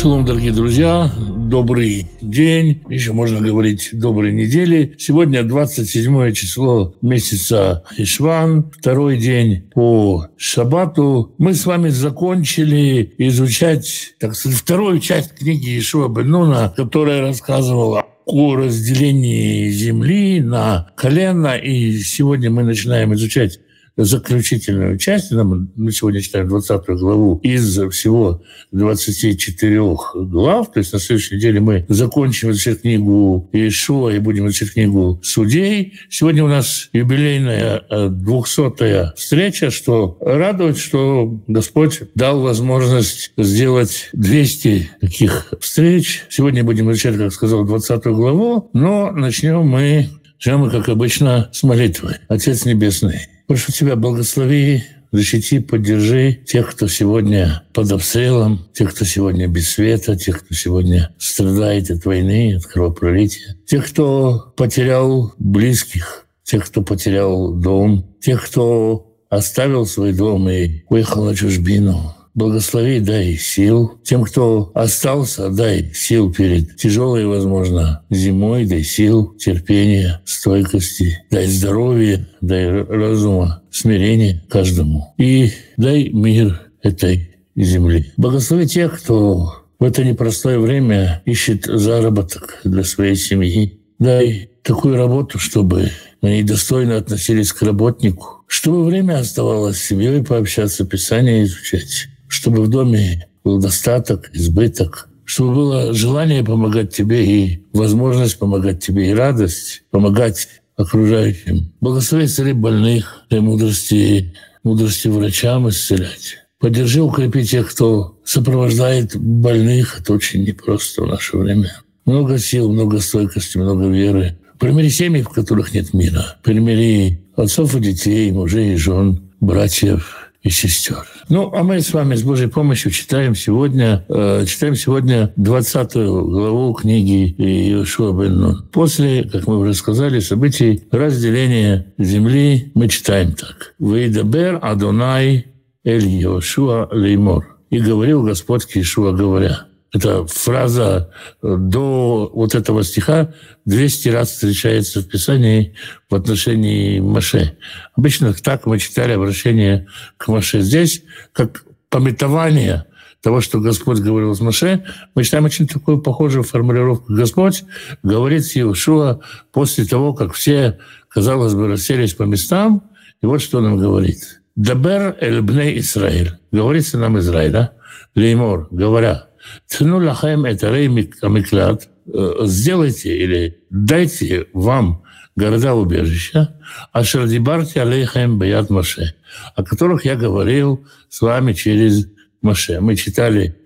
Шалом, дорогие друзья, добрый день, еще можно говорить доброй недели. Сегодня 27 число месяца Ишван, второй день по Шабату. Мы с вами закончили изучать, так сказать, вторую часть книги Ишуа Бенуна, которая рассказывала о разделении земли на колено. И сегодня мы начинаем изучать заключительную часть, мы сегодня читаем 20 главу из всего 24 глав, то есть на следующей неделе мы закончим изучать книгу Иешуа и будем изучать книгу Судей. Сегодня у нас юбилейная 200-я встреча, что радует, что Господь дал возможность сделать 200 таких встреч. Сегодня будем изучать, как сказал, 20 главу, но начнем мы мы, как обычно, с молитвы. Отец Небесный, Прошу Тебя, благослови, защити, поддержи тех, кто сегодня под обстрелом, тех, кто сегодня без света, тех, кто сегодня страдает от войны, от кровопролития, тех, кто потерял близких, тех, кто потерял дом, тех, кто оставил свой дом и уехал на чужбину, Благослови, дай сил. Тем, кто остался, дай сил перед тяжелой, возможно, зимой, дай сил, терпения, стойкости, дай здоровья, дай разума, смирения каждому. И дай мир этой земли. Благослови тех, кто в это непростое время ищет заработок для своей семьи. Дай такую работу, чтобы они достойно относились к работнику, чтобы время оставалось с семьей пообщаться, Писание изучать чтобы в доме был достаток, избыток, чтобы было желание помогать тебе и возможность помогать тебе, и радость помогать окружающим. Благослови цари больных, дай мудрости, мудрости врачам исцелять. Поддержи, укрепи тех, кто сопровождает больных. Это очень непросто в наше время. Много сил, много стойкости, много веры. Примери семьи, в которых нет мира. Примери отцов и детей, мужей и жен, братьев, и сестер. Ну, а мы с вами с Божьей помощью читаем сегодня, э, читаем сегодня 20 главу книги Иешуа бен. После, как мы уже сказали, событий разделения земли мы читаем так. «Вейдабер Адонай Эль Йошуа Леймор». И говорил Господь к Иешуа, говоря – эта фраза э, до вот этого стиха 200 раз встречается в Писании в отношении Маше. Обычно так мы читали обращение к Маше. Здесь, как пометование того, что Господь говорил с Маше, мы читаем очень такую похожую формулировку. Господь говорит с Иешуа после того, как все, казалось бы, расселись по местам, и вот что он им говорит. «Дабер эль бней Исраиль». Говорится нам Израиль, да? Леймор, говоря – Тну лахем это миклад, сделайте или дайте вам города-убежища, а шардибарти алейхем баят Маше, о которых я говорил с вами через Маше. Мы читали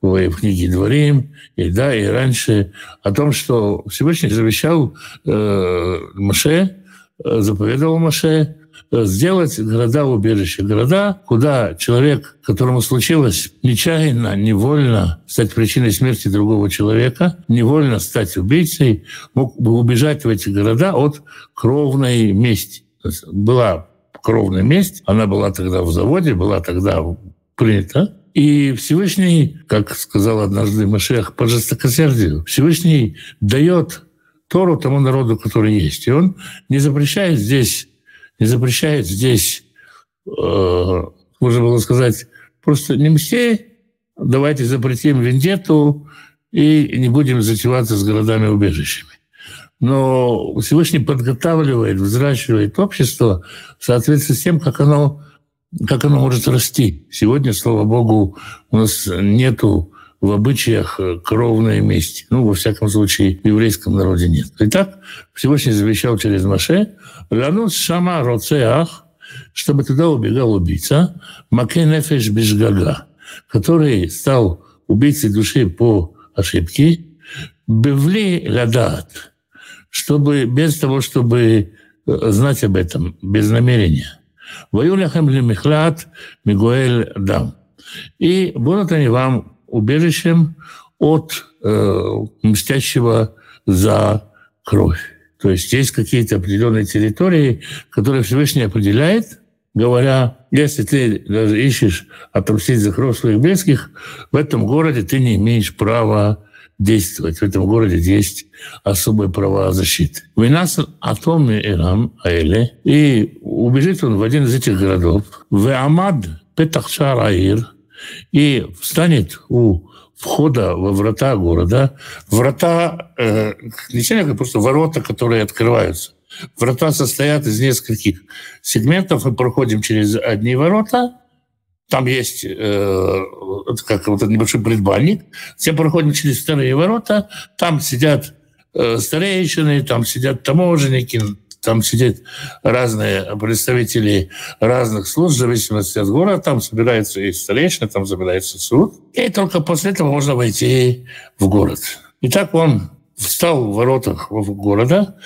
в книге Дворим, и да, и раньше, о том, что Всевышний завещал э, Маше, заповедовал Маше, сделать города-убежища. Города, куда человек, которому случилось нечаянно, невольно стать причиной смерти другого человека, невольно стать убийцей, мог бы убежать в эти города от кровной мести. Была кровная месть, она была тогда в заводе, была тогда принята. И Всевышний, как сказал однажды Машех по жестокосердию, Всевышний дает Тору тому народу, который есть. И он не запрещает здесь не запрещает здесь, э, можно было сказать, просто не мстей, давайте запретим вендетту и не будем затеваться с городами-убежищами. Но Всевышний подготавливает, взращивает общество в соответствии с тем, как оно, как оно может расти. Сегодня, слава богу, у нас нету в обычаях кровной мести. Ну, во всяком случае, в еврейском народе нет. Итак, Всевышний завещал через Маше, «Ланус шама роцеах», чтобы туда убегал убийца, Маке нефеш бешгага, который стал убийцей души по ошибке, бевли ладат, чтобы без того, чтобы знать об этом, без намерения. Ваюляхам лемихлат мигуэль дам. И будут они вам убежищем от э, мстящего за кровь. То есть есть какие-то определенные территории, которые Всевышний определяет говоря, если ты даже ищешь отомстить за кровь своих близких, в этом городе ты не имеешь права действовать. В этом городе есть особые права защиты. Винас атоми Ирам Аэле, и убежит он в один из этих городов, в Амад Петахшар Аир, и встанет у входа во врата города. Врата, э, не как просто ворота, которые открываются. Врата состоят из нескольких сегментов. Мы проходим через одни ворота, там есть э, как вот небольшой предбанник. Все проходим через вторые ворота. Там сидят э, старейшины, там сидят таможенники, там сидят разные представители разных служб, в зависимости от города. Там собирается и старейшина, там собирается суд. И только после этого можно войти в город. И так он встал в воротах города,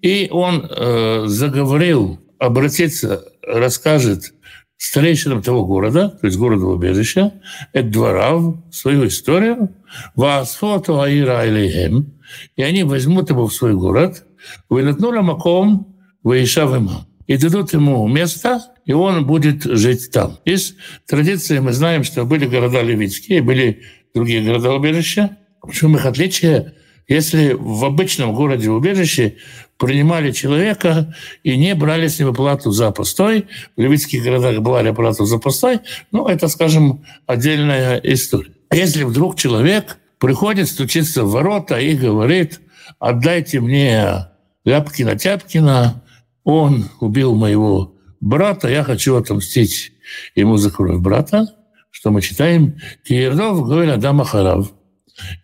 и он э, заговорил обратиться, расскажет старейшинам того города, то есть города-убежища, это дворав, свою историю, «Ваасфоту аира илейхем», и они возьмут его в свой город, «Вынатнула маком имам», и дадут ему место, и он будет жить там. Из традиции мы знаем, что были города левитские, были другие города-убежища. В чем их отличие? Если в обычном городе-убежище принимали человека и не брали с него плату за постой, в левитских городах брали плату за постой, ну, это, скажем, отдельная история. Если вдруг человек приходит, стучится в ворота и говорит, отдайте мне Ляпкина-Тяпкина, он убил моего брата, я хочу отомстить ему за кровь брата, что мы читаем, Киердов говорит Адама Харав –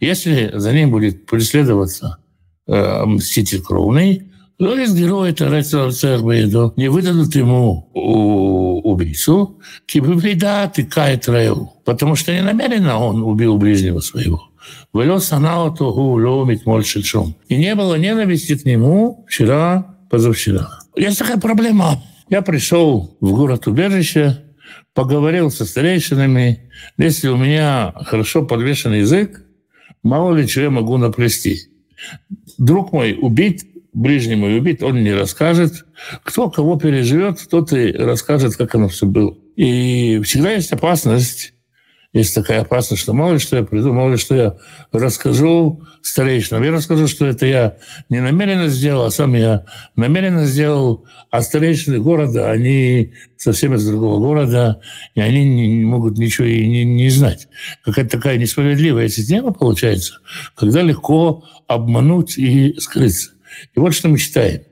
если за ним будет преследоваться э, мститель кровный, то из героя Тарецбейду не выдадут ему убийцу, кибеда тыкает раю, потому что не намеренно он убил ближнего своего. Велес анауту ломит мольшельшом. И не было ненависти к нему вчера, позавчера. Есть такая проблема. Я пришел в город-убежище, поговорил со старейшинами. Если у меня хорошо подвешен язык, Мало ли чего я могу наплести. Друг мой убит, ближний мой убит, он не расскажет. Кто кого переживет, тот и расскажет, как оно все было. И всегда есть опасность есть такая опасность, что мало ли что я приду, мало ли что я расскажу старейшинам. Я расскажу, что это я не намеренно сделал, а сам я намеренно сделал. А старейшины города, они совсем из другого города, и они не могут ничего и не, не знать. Какая-то такая несправедливая система получается, когда легко обмануть и скрыться. И вот что мы читаем.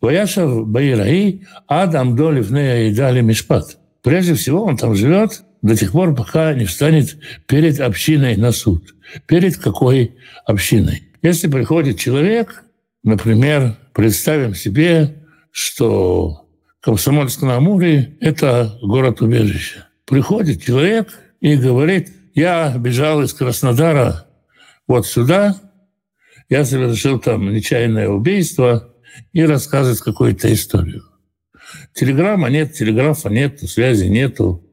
Ваяшав Баираи, Адам Долев Нея и Дали Мишпат. Прежде всего, он там живет – до тех пор, пока не встанет перед общиной на суд. Перед какой общиной? Если приходит человек, например, представим себе, что Комсомольск на Амуре – это город-убежище. Приходит человек и говорит, я бежал из Краснодара вот сюда, я совершил там нечаянное убийство и рассказывает какую-то историю. Телеграмма нет, телеграфа нет, связи нету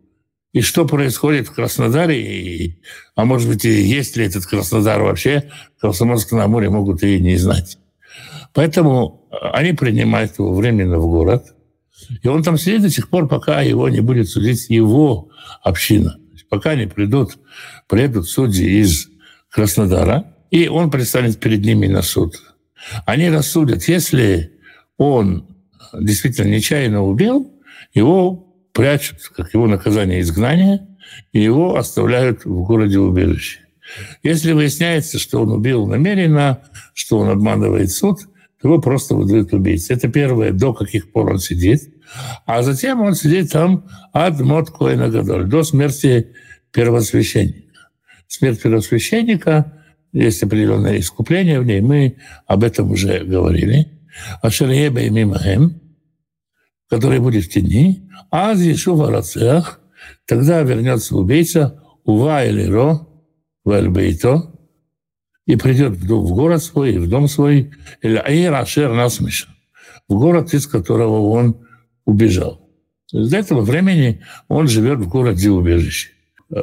и что происходит в Краснодаре, и, а может быть, и есть ли этот Краснодар вообще, Комсомольск на море могут и не знать. Поэтому они принимают его временно в город, и он там сидит до сих пор, пока его не будет судить его община. Пока не придут, приедут судьи из Краснодара, и он предстанет перед ними на суд. Они рассудят, если он действительно нечаянно убил, его прячут, как его наказание изгнания, и его оставляют в городе убежище. Если выясняется, что он убил намеренно, что он обманывает суд, то его просто выдают убийц. Это первое, до каких пор он сидит. А затем он сидит там от мот Коэна Гадоль, до смерти первосвященника. Смерть первосвященника, есть определенное искупление в ней, мы об этом уже говорили. А Шарьеба и Мимахем, который будет в те дни, а Зишува Рацех, тогда вернется убийца, Ува или Ро, Вальбейто, и придет в город свой, в дом свой, или Аир Ашер Насмиша, в город, из которого он убежал. С этого времени он живет в городе убежище.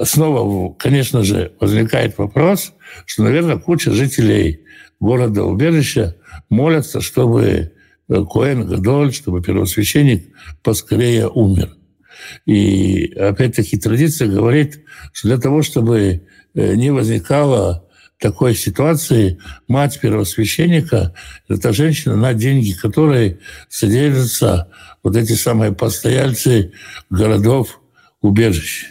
Снова, конечно же, возникает вопрос, что, наверное, куча жителей города убежища молятся, чтобы Коэн Гадоль, чтобы первосвященник поскорее умер. И опять-таки традиция говорит, что для того, чтобы не возникало такой ситуации мать первосвященника – это женщина, на деньги которой содержатся вот эти самые постояльцы городов убежищ.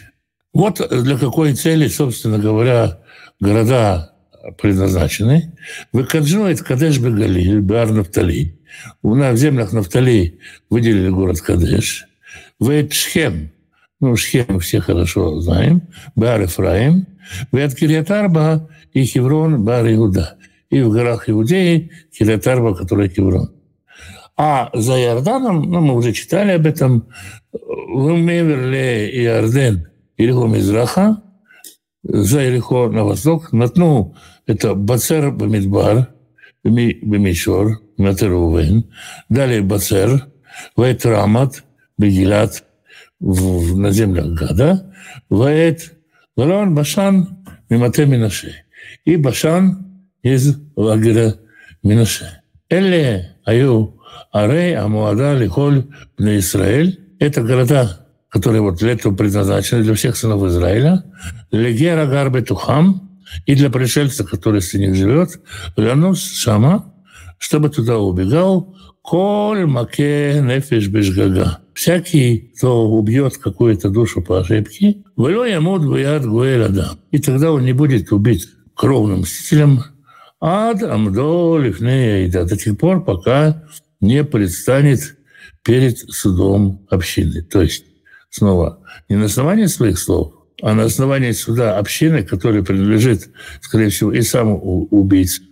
Вот для какой цели, собственно говоря, города предназначены. Выкаджует Кадеш Бегалиль, Бар Нафтали. У в землях Нафтали выделили город Кадеш. Вейт Шхем, ну, Шхем все хорошо знаем, Бар Ефраим, Вейт Кириатарба и Хеврон, Бар Иуда. И в горах Иудеи Кириатарба, который Хеврон. А за Иорданом, ну, мы уже читали об этом, в Меверле Иорден, Ирихо Мизраха, за Ирихо на восток, Натну – это Бацер Бамидбар, Бемишор, Матерувен, далее Бацер, Вайт Рамат, Бегилат, на землях Гада, Вайт Галон Башан, Мимате Минаше. И Башан из лагеря Минаше. Эле Аю Арей, Амуада, Лихоль, на Израиль. Это города, которые вот этого предназначены для всех сынов Израиля. Легера Гарбе Тухам и для пришельца, который с них живет. Лянус Шама, чтобы туда убегал Коль маке нефиш бешгага. Всякий, кто убьет какую-то душу по ошибке, вело ямут буят гуэлада. И тогда он не будет убить кровным мстителем, ад амдо лифнея до тех пор, пока не предстанет перед судом общины. То есть, снова, не на основании своих слов, а на основании суда общины, которой принадлежит, скорее всего, и сам убийца,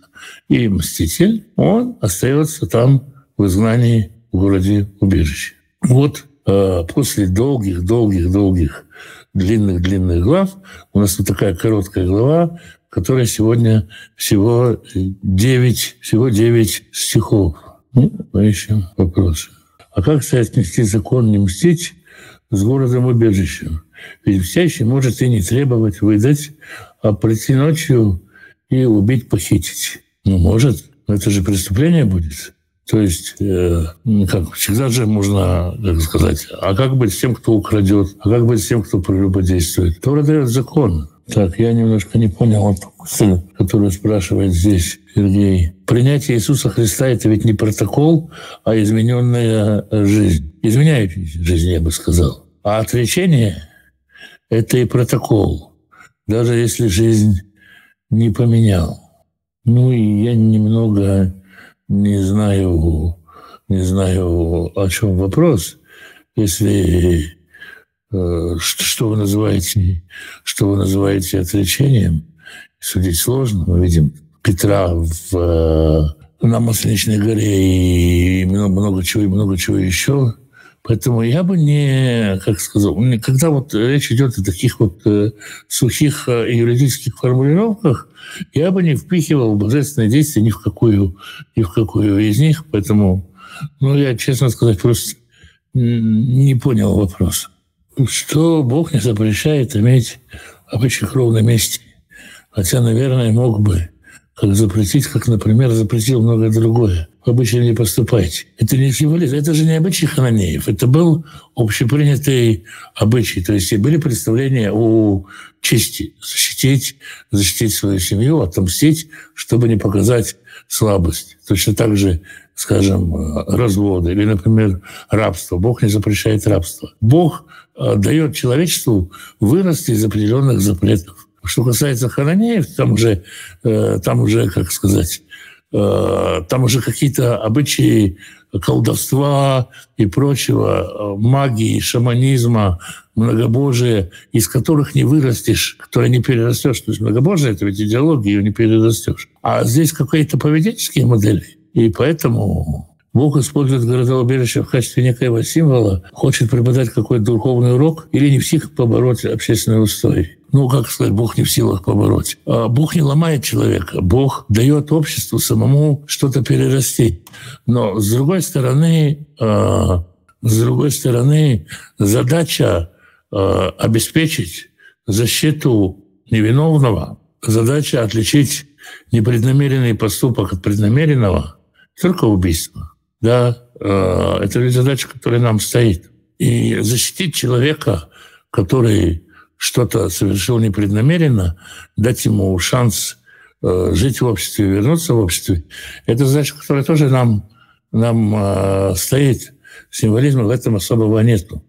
и мститель, он остается там в изгнании в городе убежище. Вот э, после долгих-долгих-долгих длинных-длинных глав у нас вот такая короткая глава, которая сегодня всего 9, всего 9 стихов. Ну, поищем вопросы. А как соотнести закон не мстить с городом-убежищем? Ведь мстящий может и не требовать выдать, а прийти ночью и убить, похитить. Ну, может, но это же преступление будет. То есть, э, как, всегда же можно, как сказать, а как быть с тем, кто украдет, а как быть с тем, кто прелюбодействует? Тора дает закон. Так, я немножко не понял вот мысль, которую спрашивает здесь Сергей. Принятие Иисуса Христа – это ведь не протокол, а измененная жизнь. Изменяющаяся жизнь, я бы сказал. А отречение – это и протокол, даже если жизнь не поменял. Ну и я немного не знаю, не знаю, о чем вопрос. Если Э, что вы называете, что вы называете отречением, судить сложно. Мы видим Петра в, э, на Масленичной горе и много, много чего, и много чего еще. Поэтому я бы не, как сказал, когда вот речь идет о таких вот э, сухих юридических формулировках, я бы не впихивал божественные действия ни в какую, ни в какую из них. Поэтому, ну, я, честно сказать, просто не понял вопроса что Бог не запрещает иметь обычай кровной мести. Хотя, наверное, мог бы как запретить, как, например, запретил многое другое. Обычно не поступайте. Это не символизм, это же не обычай хананеев, это был общепринятый обычай. То есть были представления о чести, защитить, защитить свою семью, отомстить, чтобы не показать слабость. Точно так же, скажем, разводы или, например, рабство. Бог не запрещает рабство. Бог Э, дает человечеству вырасти из определенных запретов. Что касается Хананеев, там уже, э, там уже, как сказать, там уже какие-то обычаи колдовства и прочего, магии, шаманизма, многобожия, из которых не вырастешь, которые не перерастешь. То есть многобожие – это ведь идеология, ее не перерастешь. А здесь какие-то поведенческие модели. И поэтому Бог использует города-убежища в качестве некоего символа, хочет преподать какой-то духовный урок или не в побороть общественный устой. Ну, как сказать, Бог не в силах побороть. А Бог не ломает человека. Бог дает обществу самому что-то перерасти. Но, с другой стороны, а, с другой стороны, задача а, обеспечить защиту невиновного, задача отличить непреднамеренный поступок от преднамеренного – только убийство. Да, это ведь задача, которая нам стоит. И защитить человека, который что-то совершил непреднамеренно, дать ему шанс э, жить в обществе, вернуться в обществе, это задача, которая тоже нам, нам э, стоит. Символизма в этом особого нету.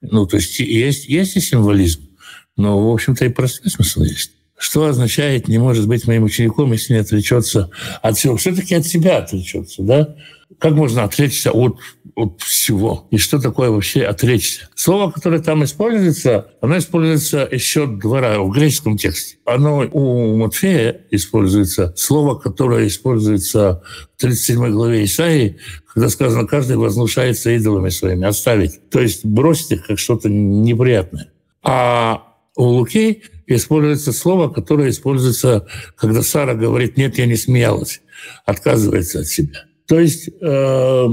Ну, то есть есть, есть и символизм, но, в общем-то, и простой смысл есть. Что означает «не может быть моим учеником, если не отречется от всего»? Все-таки от себя отречется, да? Как можно отречься от, от всего? И что такое вообще отречься? Слово, которое там используется, оно используется еще два раза в греческом тексте. Оно у Матфея используется. Слово, которое используется в 37 главе Исаии, когда сказано, каждый вознушается идолами своими, оставить. То есть бросить их как что-то неприятное. А у Луки используется слово, которое используется, когда Сара говорит, нет, я не смеялась, отказывается от себя. То есть, э,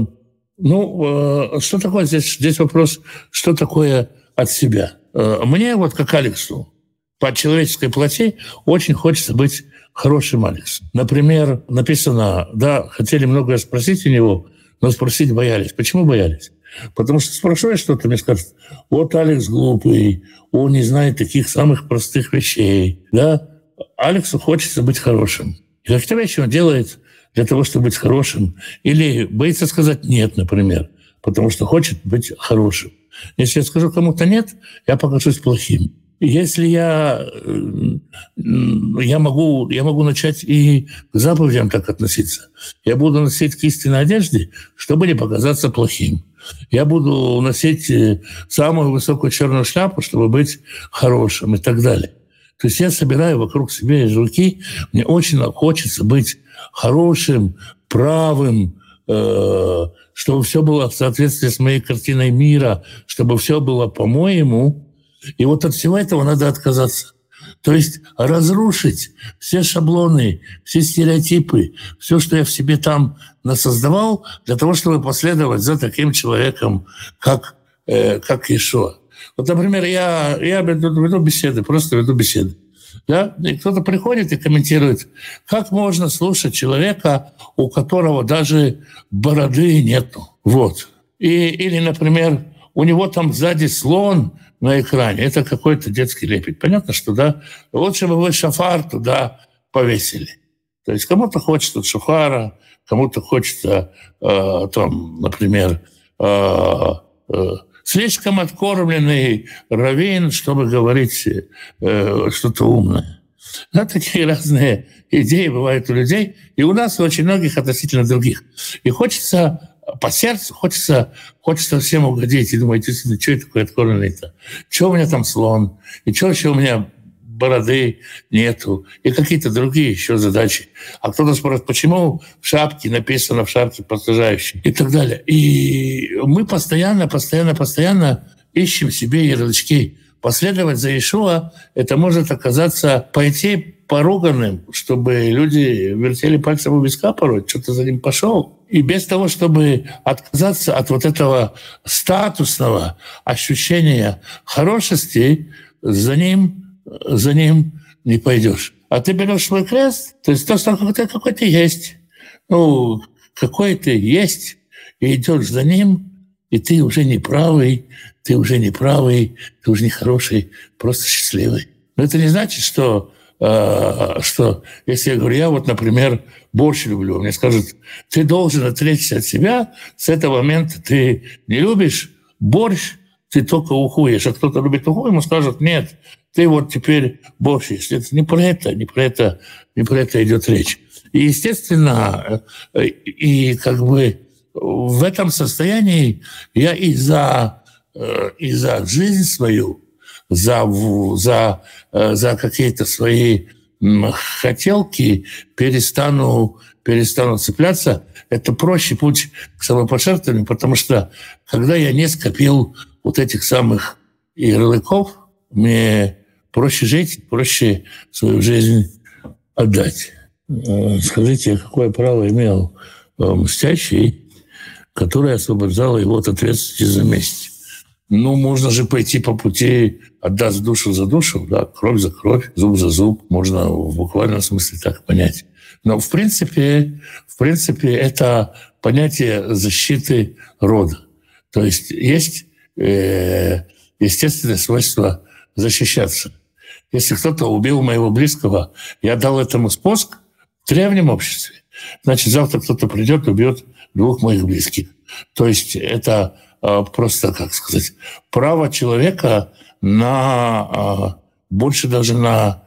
ну, э, что такое здесь? Здесь вопрос, что такое от себя? Э, мне вот как Алексу по человеческой плоти очень хочется быть хорошим Алексом. Например, написано, да, хотели многое спросить у него, но спросить боялись. Почему боялись? Потому что я что-то, мне скажут, вот Алекс глупый, он не знает таких самых простых вещей. Да? Алексу хочется быть хорошим. И какие-то вещи он делает для того, чтобы быть хорошим. Или боится сказать «нет», например, потому что хочет быть хорошим. Если я скажу кому-то «нет», я покажусь плохим. Если я, я, могу, я могу начать и к заповедям так относиться. Я буду носить к истинной одежде, чтобы не показаться плохим. Я буду носить э, самую высокую черную шляпу, чтобы быть хорошим и так далее. То есть я собираю вокруг себя жуки. Мне очень хочется быть хорошим, правым, э, чтобы все было в соответствии с моей картиной мира, чтобы все было по-моему. И вот от всего этого надо отказаться. То есть разрушить все шаблоны, все стереотипы, все, что я в себе там насоздавал, для того, чтобы последовать за таким человеком, как, э, как Ишуа. Вот, например, я, я веду, веду беседы, просто веду беседы. Да? И кто-то приходит и комментирует, как можно слушать человека, у которого даже бороды нету. Вот. И, или, например, у него там сзади слон на экране. Это какой-то детский лепет. Понятно, что да, лучше бы вы шафар туда повесили. То есть кому-то хочется шафара, кому-то хочется, э, там, например, э, э, слишком откормленный раввин, чтобы говорить э, что-то умное. Да, такие разные идеи бывают у людей, и у нас, и очень многих относительно других. И хочется по сердцу хочется, хочется всем угодить. И думаете, что это такое откормленный-то? Что у меня там слон? И что еще у меня бороды нету, и какие-то другие еще задачи. А кто-то спрашивает, почему в шапке написано в шапке постражающий и так далее. И мы постоянно, постоянно, постоянно ищем себе ярлычки. Последовать за Ишуа — это может оказаться пойти поруганным, чтобы люди вертели пальцем у виска порой, что-то за ним пошел. И без того, чтобы отказаться от вот этого статусного ощущения хорошести, за ним, за ним не пойдешь. А ты берешь свой крест, то есть то, что какой-то какой ты есть. Ну, какой ты есть, и идешь за ним, и ты уже не правый, ты уже не правый, ты уже не хороший, просто счастливый. Но это не значит, что Э, что если я говорю, я вот, например, борщ люблю, мне скажут, ты должен отречься от себя, с этого момента ты не любишь борщ, ты только ухуешь. А кто-то любит уху, ему скажут, нет, ты вот теперь борщ есть. Это не про это, не про это, не про это идет речь. И, естественно, э, и как бы в этом состоянии я и за, э, и за жизнь свою, за, за, э, за какие-то свои хотелки перестану, перестану цепляться, это проще путь к самопожертвованию, потому что когда я не скопил вот этих самых ярлыков, мне проще жить, проще свою жизнь отдать. Э, скажите, какое право имел э, мстящий, который освобождал его от ответственности за месть? Ну, можно же пойти по пути отдаст душу за душу, да, кровь за кровь, зуб за зуб. Можно в буквальном смысле так понять. Но в принципе, в принципе это понятие защиты рода. То есть есть э, естественное свойство защищаться. Если кто-то убил моего близкого, я дал этому спуск в древнем обществе. Значит, завтра кто-то придет и убьет двух моих близких. То есть это э, просто, как сказать, право человека на э, больше даже на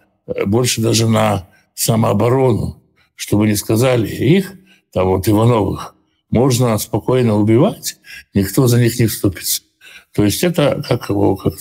больше даже на самооборону, чтобы не сказали их, там вот Ивановых, можно спокойно убивать, никто за них не вступится. То есть это как, как,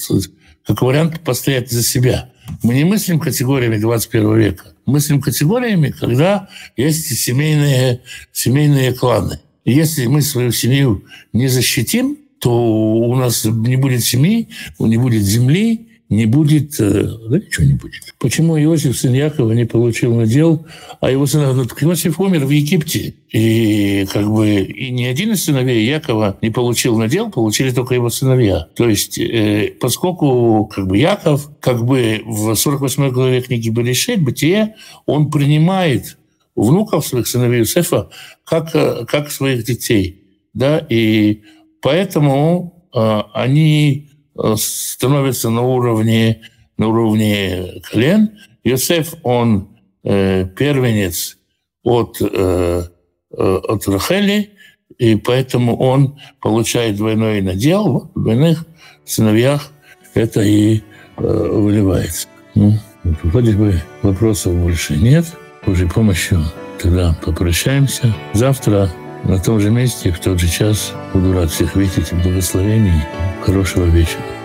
как вариант постоять за себя. Мы не мыслим категориями 21 века. Мыслим категориями, когда есть семейные, семейные кланы. И если мы свою семью не защитим, то у нас не будет семьи, не будет земли, не будет, э, да ничего не будет. Почему Иосиф, сын Якова, не получил надел, а его сын, ну, Иосиф умер в Египте, и как бы и ни один из сыновей Якова не получил надел, получили только его сыновья. То есть, э, поскольку как бы Яков, как бы в 48 главе книги Берешит, Бытие, он принимает внуков своих сыновей Иосифа как, э, как своих детей. Да? И поэтому э, они становится на уровне, на уровне колен. Йосеф, он э, первенец от, э, э, от Рахели, и поэтому он получает двойной надел. В двойных сыновьях это и э, выливается. Ну, вроде бы вопросов больше нет. Божьей помощью тогда попрощаемся. Завтра на том же месте, в тот же час буду рад всех видеть. Благословений. Хорошего вечера.